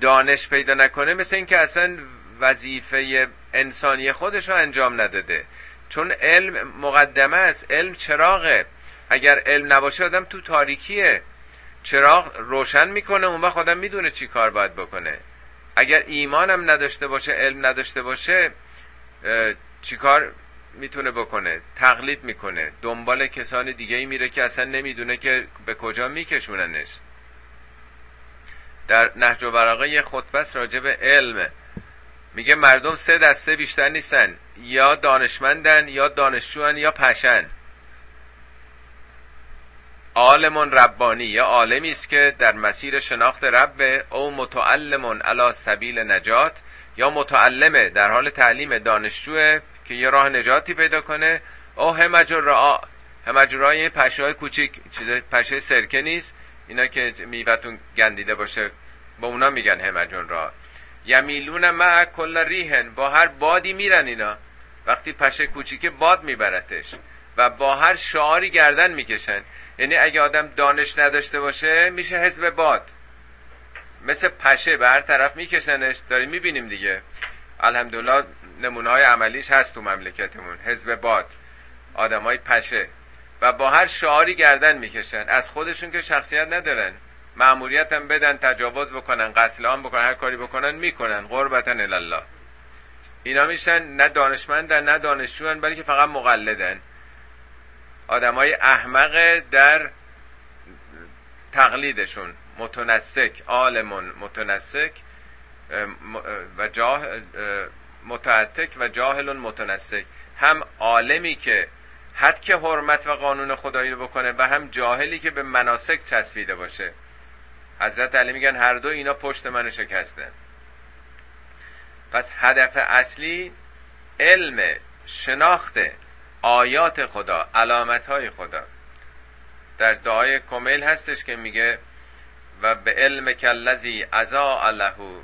[SPEAKER 1] دانش پیدا نکنه مثل اینکه اصلا وظیفه انسانی خودش رو انجام نداده. چون علم مقدمه است. علم چراغه. اگر علم نباشه آدم تو تاریکیه. چراغ روشن می‌کنه اون وقت آدم می‌دونه چی کار باید بکنه. اگر ایمانم نداشته باشه علم نداشته باشه چیکار می‌تونه بکنه؟ تقلید می‌کنه. دنبال کسان دیگه ای میره که اصلا نمی‌دونه که به کجا میکشوننش. در نهج و ورقه خطبه راجع به علم. میگه مردم سه دسته بیشتر نیستن. یا دانشمندن یا دانشجوان یا پشن. عالمون ربانی. یا عالمی است که در مسیر شناخت رب او متعلمون علا سبیل نجات یا متعلمه در حال تعلیم دانشجوه که یه راه نجاتی پیدا کنه. او همجر را همجرای پشه های کوچیک. چیز پشه سرکه نیست. اینا که میوتون گندیده باشه با اونا میگن همجون را. یمیلون مع کل ریهن با هر بادی میرن اینا. وقتی پشه کوچیک باد میبرتش و با هر شعاری گردن می‌کشن. یعنی اگه آدم دانش نداشته باشه میشه حزب باد. مثل پشه به هر طرف میکشنش. داریم می‌بینیم دیگه. الحمدلله نمونه های عملیش هست تو مملکتمون. حزب باد. آدم های پشه. و با هر شعاری گردن می‌کشن. از خودشون که شخصیت ندارن. معمولیت هم بدن تجاوز بکنن قتل عام بکنن هر کاری بکنن می‌کنن. قربتا الله اینا میشن نه دانشمندن نه دانشجوان بلکه فقط مقلدن. آدمای احمق در تقلیدشون. متنسک عالمون متنسک و جاه متعتک و جاهل متنسک. هم عالمی که حد که حرمت و قانون خدایی رو بکنه و هم جاهلی که به مناسک چسبیده باشه. حضرت علی میگن هر دو اینا پشت منو شکستن پس هدف اصلی علم شناخت آیات خدا علامت های خدا. در دعای کمیل هستش که میگه و به علم کلزی ازا الله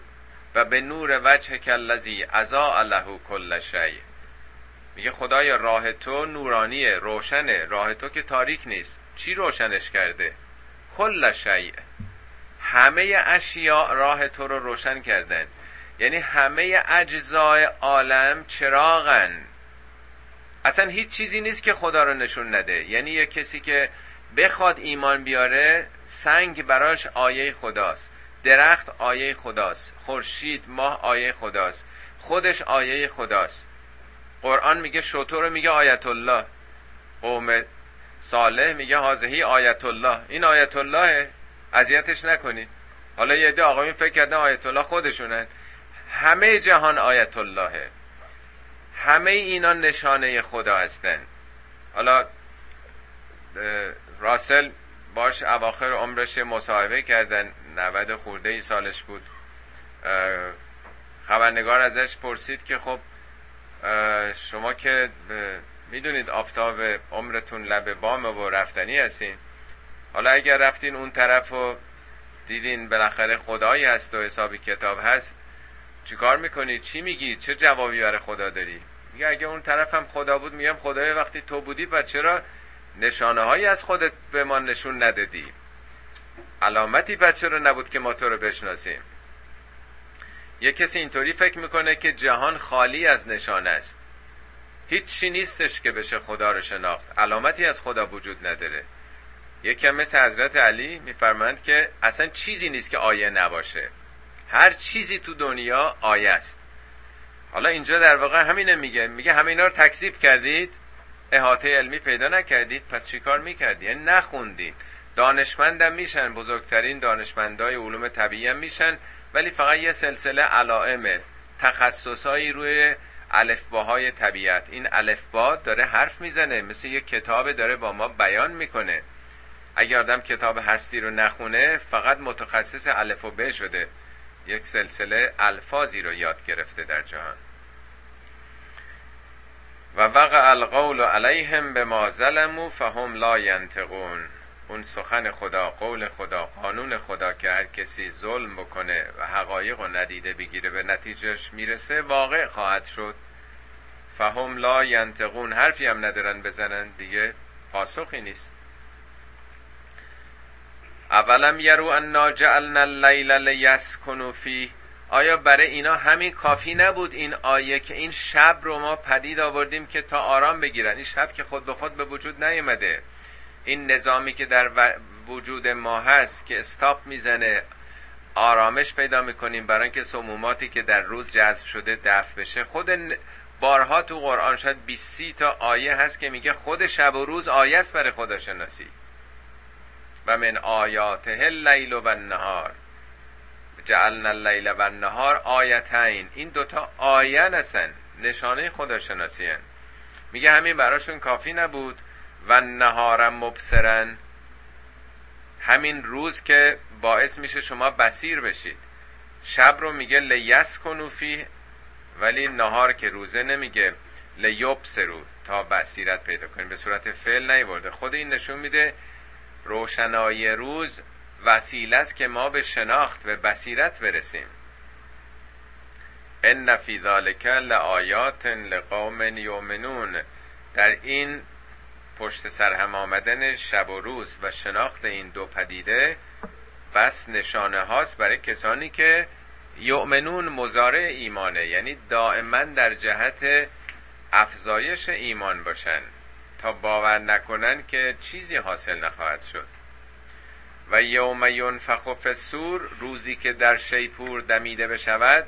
[SPEAKER 1] و به نور وجه کلزی ازا الله کل شی. میگه خدای راه تو نورانیه روشنه. راه تو که تاریک نیست. چی روشنش کرده؟ کل شیء. همه اشیاء راه تو رو روشن کردن. یعنی همه اجزای عالم چراغن. اصلا هیچ چیزی نیست که خدا رو نشون نده. یعنی یه کسی که بخواد ایمان بیاره سنگ براش آیه خداست. درخت آیه خداست. خورشید ماه آیه خداست. خودش آیه خداست. قرآن میگه شطور میگه آیت الله قوم صالح میگه حاضهی آیت الله این آیت الله اذیتش نکنید حالا یه عده آقایون فکر کردن آیت الله خودشونن همه جهان آیت اللهه همه اینا نشانه خدا هستن. حالا راسل باش اواخر عمرش مصاحبه کردن. 90 خورده ای سالش بود. خبرنگار ازش پرسید که خب شما که می‌دونید آفتاب عمرتون لب بام و رفتنی هستین. حالا اگر رفتین اون طرف و دیدین بالاخره خدایی هست و حسابی کتاب هست چیکار می‌کنی؟ چی میگی؟ چه جوابی برای خدا داری؟ میگه اگه اون طرف هم خدا بود میگم خدای وقتی تو بودی و چرا نشانه هایی از خودت به ما نشون ندادی؟ علامتی بچه چرا نبود که ما تو رو بشناسیم؟ یه کسی اینطوری فکر می‌کنه که جهان خالی از نشانه است. هیچی نیستش که بشه خدا رو شناخت. علامتی از خدا وجود نداره. یکی مثل حضرت علی میفرمند که اصلا چیزی نیست که آیه نباشه. هر چیزی تو دنیا آیه است. حالا اینجا در واقع همینه میگه. میگه همه اینا رو تکذیب کردید. احاطه علمی پیدا نکردید. پس چیکار می‌کردید؟ یعنی نخوندید دانشمندم میشن. بزرگترین دانشمندای علوم طبیعی هم میشن. ولی فقط یه سلسله علائمه تخصصهایی روی الفباهای طبیعت. این الفبا داره حرف می‌زنه مثل یه کتاب داره با ما بیان می‌کنه. اگر آدم کتاب هستی رو نخونه فقط متخصص الف و ب شده. یک سلسله الفاظی رو یاد گرفته در جهان. و وقع القول علیهم به ما ظلمو فهم لا ینتقون اون سخن خدا قول خدا قانون خدا که هر کسی ظلم بکنه و حقایق و ندیده بگیره به نتیجهش می‌رسه واقع خواهد شد. فهم لا ینتقون حرفی هم ندارن بزنن دیگه پاسخی نیست. اولم یرو انا جعلنا اللیل لیسکنوا فیه. آیا برای اینا همین کافی نبود این آیه که این شب رو ما پدید آوردیم که تا آرام بگیرن؟ این شب که خود به خود به وجود نیومده این نظامی که در وجود ما هست که استاپ می‌زنه آرامش پیدا می‌کنیم برای اینکه سموماتی که در روز جذب شده دفع بشه. خود بارها تو قرآن شاید 20 تا آیه هست که میگه خود شب و روز آیه است برای خدا شناسی و من آیاته اللیل و النهار. جعلنا اللیل و النهار آیتین. این دوتا آیه هستن. نشانه خداشناسی هن. میگه همین براشون کافی نبود. و نهارم مبصرن. همین روز که باعث میشه شما بسیر بشید. شب رو میگه لیس کنوفی ولی نهار که روزه نمیگه لیبسرو تا بصیرت پیدا کنید به صورت فعل نیورده. خود این نشون میده روشنایی روز وسیله است که ما به شناخت و بصیرت برسیم. ان فی ذلک لآیات لقوم یؤمنون. در این پشت سر هم آمدن شب و روز و شناخت این دو پدیده بس نشانه هاست برای کسانی که یؤمنون مزارع ایمانه یعنی دائما در جهت افزایش ایمان باشن تا باور نکنن که چیزی حاصل نخواهد شد. و یوم ینفخ فی السور روزی که در شیپور دمیده بشود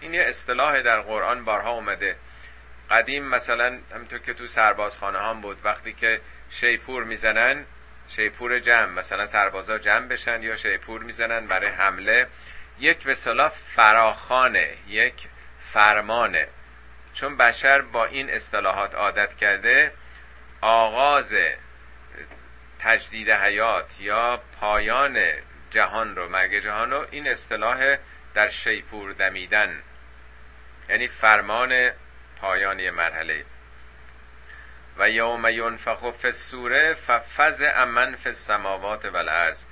[SPEAKER 1] این یه اصطلاح در قرآن بارها اومده. قدیم مثلا همینطور که تو سربازخانه هم بود وقتی که شیپور می‌زنن شیپور جمع مثلا سربازا جمع بشن یا شیپور می‌زنن برای حمله یک به صلاح فراخانه یک فرمانه. چون بشر با این اصطلاحات عادت کرده آغاز تجدید حیات یا پایان جهان رو مرگ جهان رو این اصطلاح در شیپور دمیدن. یعنی فرمان پایانی مرحله. و یوم ینفخ فی السوره ففزع من فی السماوات والارض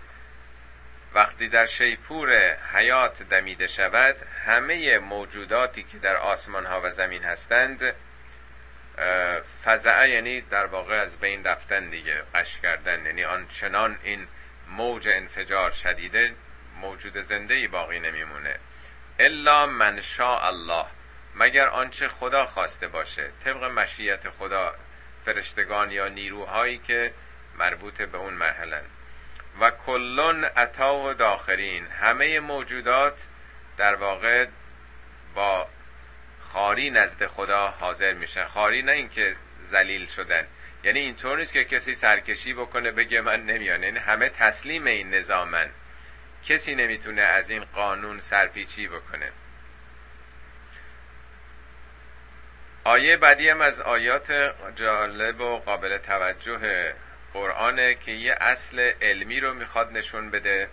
[SPEAKER 1] وقتی در شیپور حیات دمیده شود همه موجوداتی که در آسمان ها و زمین هستند فزعه یعنی در واقع از بین رفتن دیگه قش کردن. یعنی آنچنان این موج انفجار شدیده موجود زنده ای باقی نمیمونه. الا من شاء الله. مگر آنچه خدا خواسته باشه طبق مشیت خدا فرشتگان یا نیروهایی که مربوط به اون مرحله و کلون عطا و داخرین همه موجودات در واقع با خاری نزد خدا حاضر میشن. خاری نه اینکه ذلیل شدن. یعنی اینطور نیست که کسی سرکشی بکنه بگه من نمیان. یعنی همه تسلیم این نظامن. کسی نمی‌تونه از این قانون سرپیچی بکنه. آیه بعدی هم از آیات جالب و قابل توجه قرآنه که یه اصل علمی رو می‌خواد نشون بده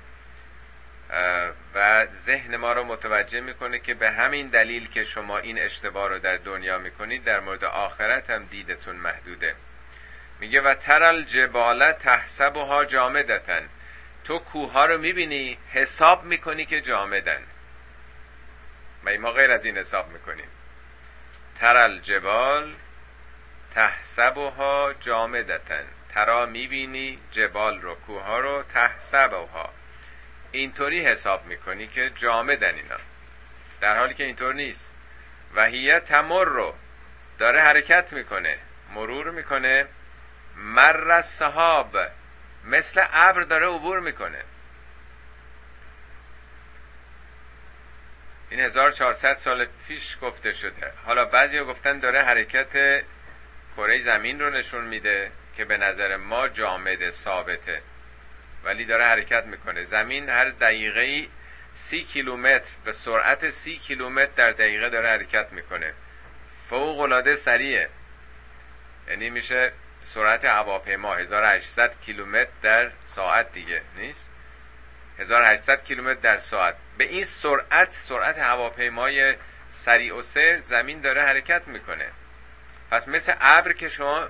[SPEAKER 1] و ذهن ما رو متوجه می‌کنه که به همین دلیل که شما این اشتباه رو در دنیا می‌کنید در مورد آخرت هم دیدتون محدوده. میگه و ترل جبال تحسبها جامدتن تو کوه رو می‌بینی حساب می‌کنی که جامدن. ما غیر از این حساب می‌کنیم. ترل جبال تحسبها جامدتن ترا می‌بینی جبال رو کوه ها رو تحسبها. اینطوری حساب می‌کنی که جامدن اینا. در حالی که اینطور نیست. و هیه تمر رو داره حرکت می‌کنه مرور می‌کنه. مر صحاب مثل ابر داره عبور می‌کنه. این 1400 سال پیش گفته شده. حالا بعضی گفتن داره حرکت کره زمین رو نشون میده که به نظر ما جامد ثابته ولی داره حرکت می‌کنه. زمین هر دقیقه سی کیلومتر به سرعت سی کیلومتر در دقیقه داره حرکت می‌کنه. فوق العاده سریعه. یعنی میشه سرعت هواپیما 1800 کیلومتر در ساعت دیگه نیست؟ 1800 کیلومتر در ساعت. به این سرعت سرعت هواپیمای سریع و سر زمین داره حرکت می‌کنه. پس مثل ابر که شما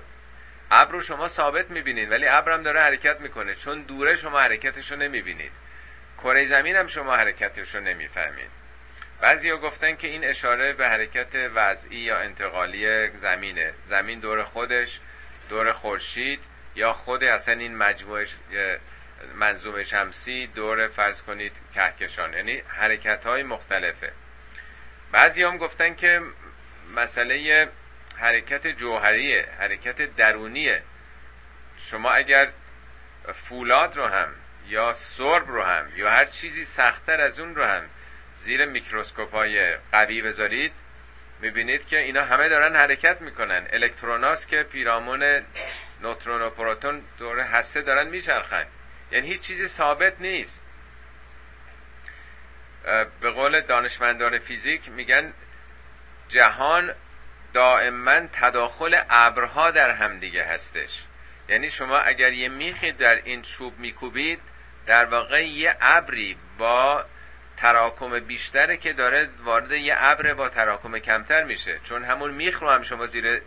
[SPEAKER 1] ابر رو شما ثابت می‌بینید ولی ابرم داره حرکت می‌کنه. چون دوره شما حرکتش رو نمی‌بینید. کره زمین هم شما حرکتش رو نمی‌فهمید. بعضی ها گفتن که این اشاره به حرکت وضعی یا انتقالی زمینه. زمین دور خودش دور خورشید یا خود اصلا این مجموعه منظومه شمسی دور فرض کنید کهکشان یعنی حرکت های مختلفه. بعضی هم گفتن که مسئله حرکت جوهریه حرکت درونیه. شما اگر فولاد رو هم یا سرب رو هم یا هر چیزی سختتر از اون رو هم زیر میکروسکوپ های قوی بذارید می‌بینید که اینا همه دارن حرکت می‌کنن. الکتروناس که پیرامون نوترون و پروتون دور هسته دارن میچرخن. یعنی هیچ چیزی ثابت نیست. به قول دانشمندان فیزیک میگن جهان دائما تداخل ابرها در همدیگه هستش. یعنی شما اگر یه میخی در این چوب میکوبید در واقع یه ابری با تراکم بیشتره که داره وارد یه ابر با تراکم کمتر میشه. چون همون میخ رو هم شما زیر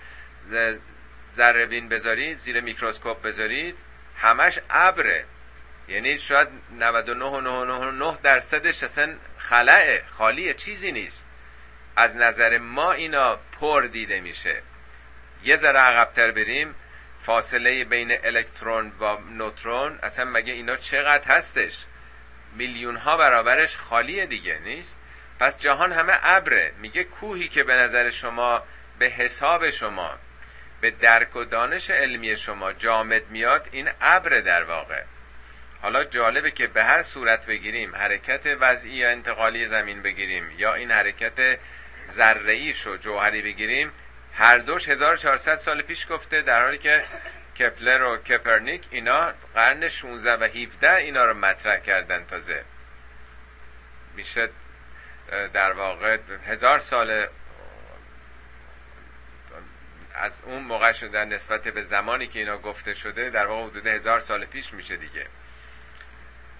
[SPEAKER 1] ذره بذارید زیر میکروسکوپ بذارید همش ابره. یعنی شاید 99.999 درصدش اصلا خلعه خالیه چیزی نیست. از نظر ما اینا پر دیده میشه. یه ذره عقبتر بریم. فاصله بین الکترون و نوترون اصلا مگه اینا چقدر هستش؟ میلیون ها برابرش خالیه دیگه نیست؟ پس جهان همه ابره. میگه کوهی که به نظر شما به حساب شما به درک و دانش علمی شما جامد میاد این ابر در واقع. حالا جالبه که به هر صورت بگیریم حرکت وضعی یا انتقالی زمین بگیریم یا این حرکت ذره‌ایش و جوهری بگیریم هر دوش 1400 سال پیش گفته در حالی که کپلر و کپرنیک اینا قرن 16 و 17 اینا رو مطرح کردن تازه. میشه در واقع هزار سال از اون موقع شده نسبت به زمانی که اینا گفته شده در واقع حدود هزار سال پیش میشه دیگه.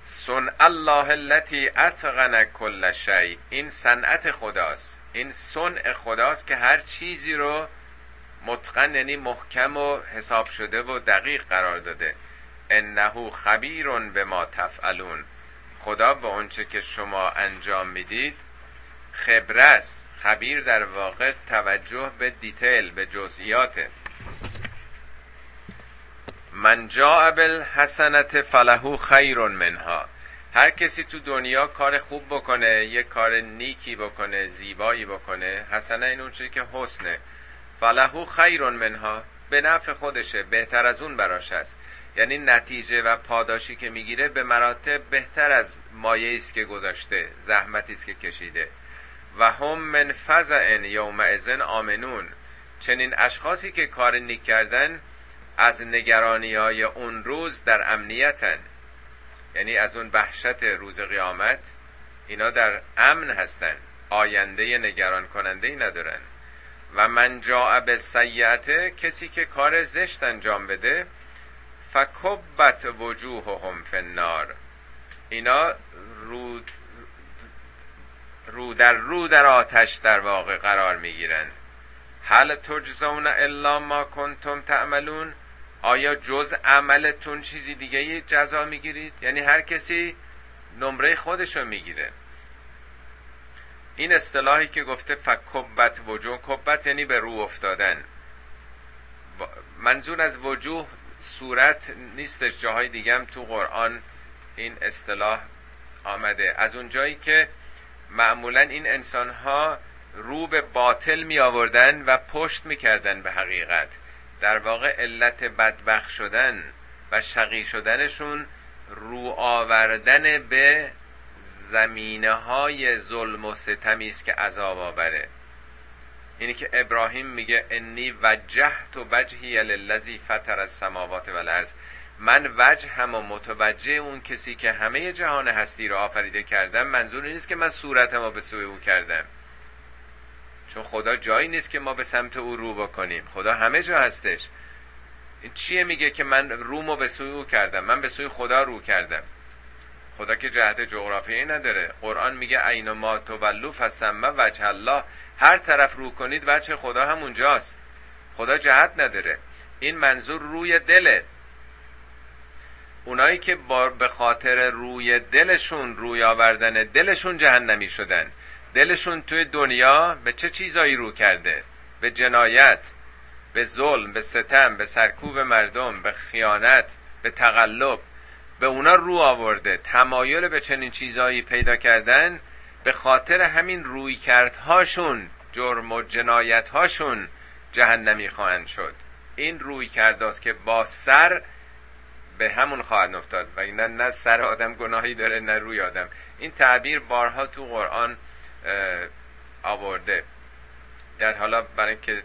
[SPEAKER 1] سن الله التي اتقن کل شی. این صنعت خداست. این صنع خداست که هر چیزی رو متقن یعنی محکم و حساب شده و دقیق قرار داده. انه خبیر به ما تفعلون. خدا به اونچه که شما انجام می‌دید خبرست خبیر در واقع توجه به دیتیل به جزئیاته. من جاء بالحسنت فله خیر منها. هر کسی تو دنیا کار خوب بکنه یه کار نیکی بکنه زیبایی بکنه حسنا این اون که حسنه. فلهو خیر منها. به نفع خودشه بهتر از اون براش هست. یعنی نتیجه و پاداشی که می‌گیره به مراتب بهتر از مایه است که گذاشته زحمتی است که کشیده. و هم من فزع یوم ازن آمنون. چنین اشخاصی که کار نیک کردن از نگرانی های اون روز در امنیتن. یعنی از اون وحشت روز قیامت اینا در امن هستن. آینده نگران کننده ای ندارن. و من جا به سیعت کسی که کار زشت انجام بده فکبت وجوههم فی النار. اینا رو رو در رو در آتش در واقع قرار می‌گیرن. هل تجزون الا ما کنتم تعملون؟ آیا جز عملتون چیزی دیگه جزا می‌گیرید؟ یعنی هر کسی نمره خودشو می‌گیره. این اصطلاحی که گفته فکبت وجوه کبت یعنی به رو افتادن. منظور از وجوه صورت نیستش جاهای دیگه هم تو قرآن این اصطلاح آمده. از اون جایی که معمولا این انسان ها رو به باطل می آوردن و پشت می کردن به حقیقت. در واقع علت بدبخ شدن و شقی شدنشون رو آوردن به زمینه های ظلم و ستمی است که عذاب آوره. اینی که ابراهیم میگه انی وجهت و وجهی للذی فطر السماوات والارض من وجه هم و متوجه اون کسی که همه جهان هستی رو آفریده کردم منظور نیست که من صورتم رو به سوی او کردم. چون خدا جایی نیست که ما به سمت او رو بکنیم. خدا همه جا هستش. این چیه میگه که من رومو به سوی او کردم؟ من به سوی خدا رو کردم. خدا که جهت جغرافیایی نداره. قرآن میگه عین ما تولو فسمه وجه الله. هر طرف رو کنید وجه خدا هم اونجاست خدا جهت نداره. این منظور روی دله. اونایی که به خاطر روی دلشون روی آوردن دلشون جهنمی شدن. دلشون توی دنیا به چه چیزایی رو کرده؟ به جنایت به ظلم به ستم به سرکوب مردم به خیانت به تقلب. به اونا رو آورده. تمایل به چنین چیزایی پیدا کردن به خاطر همین روی کردهاشون جرم و جنایت هاشون جهنمی خواهند شد. این روی کرداست که با سر به همون خواهد افتاد. و اینا نه سر آدم گناهی داره نه روی آدم. این تعبیر بارها تو قرآن آورده. در حالا برای که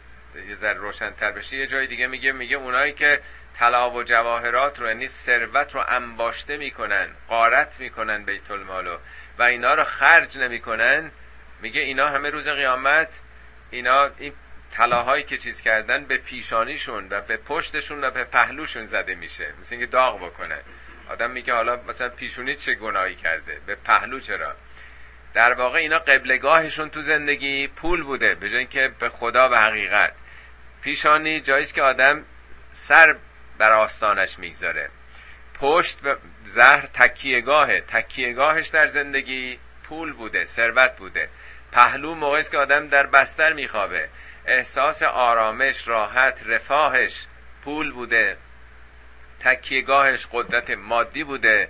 [SPEAKER 1] یه ذره روشنتر بشه یه جای دیگه میگه میگه اونایی که طلا و جواهرات رو یعنی ثروت رو انباشته می‌کنن قارت می‌کنن بیت المالو و اینا رو خرج نمی‌کنن میگه اینا همه روز قیامت اینا این طلاهایی که چیز کردن به پیشانیشون و به پشتشون و به پهلوشون زده میشه. مثل اینکه داغ بکنه. آدم میگه حالا مثلا پیشونی چه گناهی کرده؟ به پهلو چرا؟ در واقع اینا قبلگاهشون تو زندگی پول بوده به جای که به خدا و حقیقت. پیشانی جاییست که آدم سر بر آستانش می‌گذاره. پشت به زهر تکیهگاهه. تکیهگاهش در زندگی پول بوده ثروت بوده. پهلو موقعی که آدم در بستر میخوابه. احساس آرامش راحت رفاهش پول بوده. تکیهگاهش قدرت مادی بوده.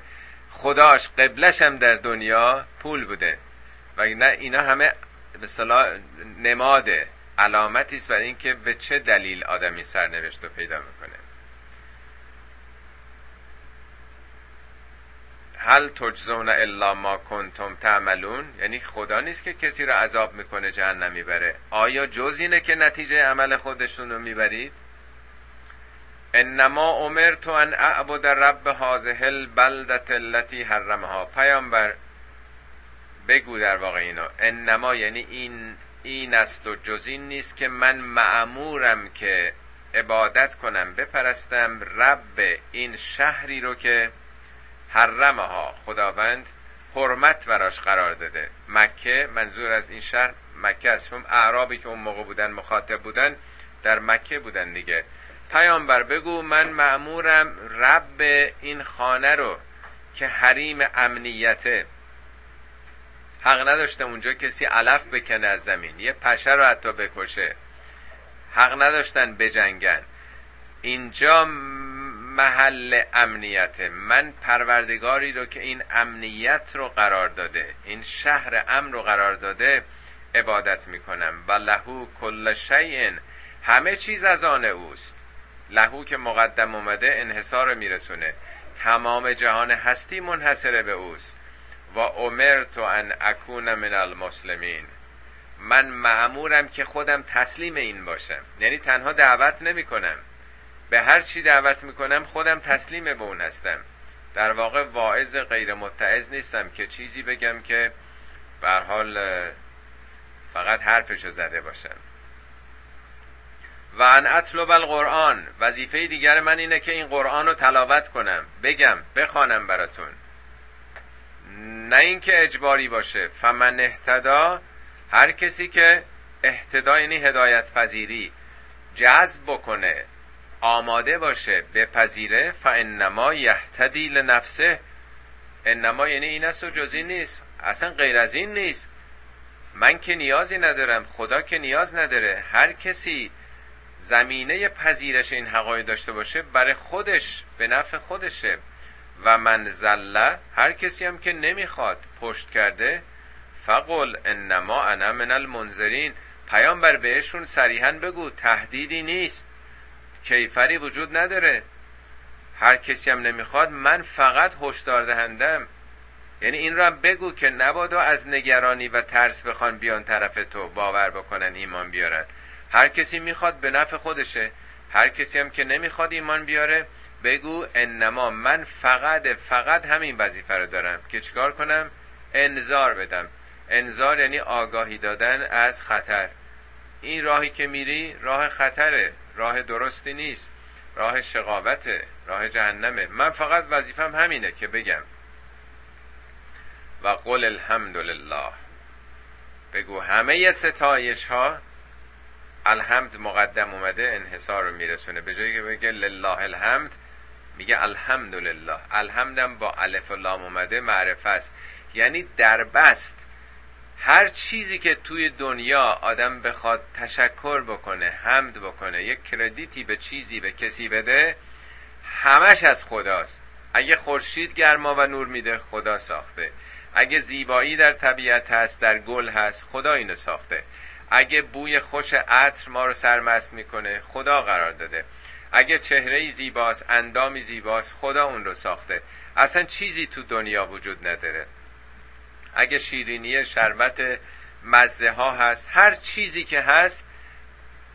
[SPEAKER 1] خداش قبلش هم در دنیا پول بوده. و اینا, اینا همه صلاح نماده علامتی است برای اینکه به چه دلیل آدمی سرنوشت رو پیدا می‌کنه. هل تجزون الا ما کنتم تعملون؟ یعنی خدا نیست که کسی رو عذاب می‌کنه جهنم می‌بره. آیا جز اینه که نتیجه عمل خودشون رو می‌برید؟ انما امرت ان اعبد رب هذه البلدت التي حرمها. پیامبر بگو در واقع اینو. انما یعنی این این است و جز این نیست که من معمورم که عبادت کنم بپرستم رب این شهری رو که حرمها. خداوند حرمت براش قرار داده. مکه منظور از این شهر مکه است. چون اعرابی که اون موقع بودن مخاطب بودن در مکه بودن دیگه. پیامبر بگو من معمورم رب این خانه رو که حریم امنیته. حق نداشته اونجا کسی علف بکنه از زمین. یه پشه رو حتی بکشه. حق نداشتن بجنگن. اینجا محل امنیت من پروردگاری رو که این امنیت رو قرار داده این شهر امن رو قرار داده عبادت می‌کنم. و لهو کل شیء. همه چیز از آن اوست. لهو که مقدم اومده انحصار میرسونه. تمام جهان هستی منحصره به اوست. و امرت ان اکون من المسلمین. من معمورم که خودم تسلیم این باشم. یعنی تنها دعوت نمی کنم به هر چی دعوت می‌کنم خودم تسلیم به اون هستم. در واقع واعظ غیر متعز نیستم که چیزی بگم که بر حال فقط حرفشو زده باشم. و ان اطلب القرآن. وظیفه دیگر من اینه که این قرآن رو تلاوت کنم. بگم بخوانم براتون. نه اینکه اجباری باشه. فمن اهتدا هر کسی که اهتدا یعنی هدایت پذیری جذب بکنه آماده باشه بپذیره فانما یهتدی لنفسه. انما یعنی این است و جزی نیست. اصلا غیر از این نیست. من که نیازی ندارم خدا که نیاز نداره. هر کسی زمینه پذیرش این حقایق داشته باشه برای خودش به نفع خودشه. و من زله هر کسی هم که نمی‌خواد پشت کرده فقل انما انا من المنذرین. پیامبر بهشون صریحا بگو تهدیدی نیست. کیفری وجود نداره. هر کسی هم نمی‌خواد من فقط هشدار دهندم. یعنی این هم بگو که نبادا از نگرانی و ترس بخوان بیان طرف تو باور بکنن ایمان بیارن. هر کسی می‌خواد به نفع خودشه. هر کسی هم که نمی‌خواد ایمان بیاره بگو انما من فقط فقط همین وظیفه رو دارم که چیکار کنم؟ انذار بدم. انذار یعنی آگاهی دادن از خطر. این راهی که میری راه خطره راه درستی نیست راه شقاوته راه جهنمه. من فقط وظیفم همینه که بگم. و قل الحمد لله بگو همه ستایش ها الحمد مقدم اومده انحصار رو میرسونه. به جایی که بگه لله الحمد میگه الحمدلله. الحمدم با الف و لام اومده معرفه است. یعنی در بست هر چیزی که توی دنیا آدم بخواد تشکر بکنه حمد بکنه یک کردیتی به چیزی به کسی بده همش از خداست. اگه خورشید گرما و نور میده خدا ساخته. اگه زیبایی در طبیعت هست در گل هست خدا اینو ساخته. اگه بوی خوش عطر ما رو سرمست می‌کنه خدا قرار داده. اگه چهره زیباست اندامی زیباست خدا اون رو ساخته. اصلا چیزی تو دنیا وجود نداره. اگه شیرینی شربت مزه ها هست هر چیزی که هست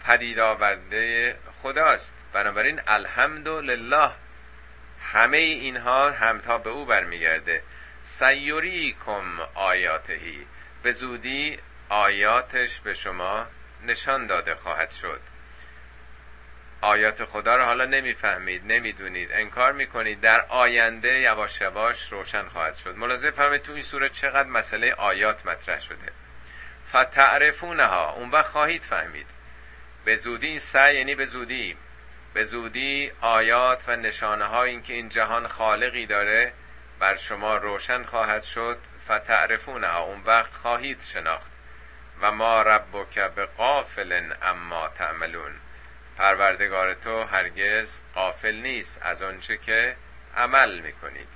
[SPEAKER 1] پدید آورده خداست. بنابراین الحمدلله همه اینها همتا به او برمیگرده. سیوریکم آیاتهی. به زودی آیاتش به شما نشان داده خواهد شد. آیات خدا رو حالا نمی‌فهمید نمی‌دونید. انکار می‌کنید. در آینده یواش یواش روشن خواهد شد. ملاحظه فهمید تو این سوره چقدر مسئله آیات مطرح شده. فتعرفونها. اون وقت خواهید فهمید. به زودی این سعی یعنی به زودی. به زودی آیات و نشانه ها این که این جهان خالقی داره بر شما روشن خواهد شد. فتعرفونها. اون وقت خواهید شناخت. و ما ربک به قافل اما تعملون. پروردگار تو هرگز قافل نیست از آنچه که عمل می‌کنید.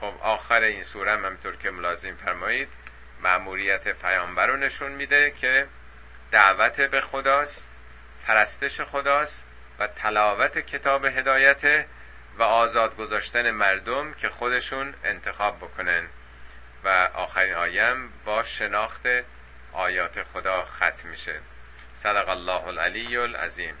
[SPEAKER 1] خب آخر این سوره هم همطور که ملازم فرمایید معموریت پیامبر رو نشون میده که دعوت به خداست پرستش خداست و تلاوت کتاب هدایت و آزاد گذاشتن مردم که خودشون انتخاب بکنن. و آخرین آیم با شناخت آیات خدا ختم میشه. صدق الله العلی العظیم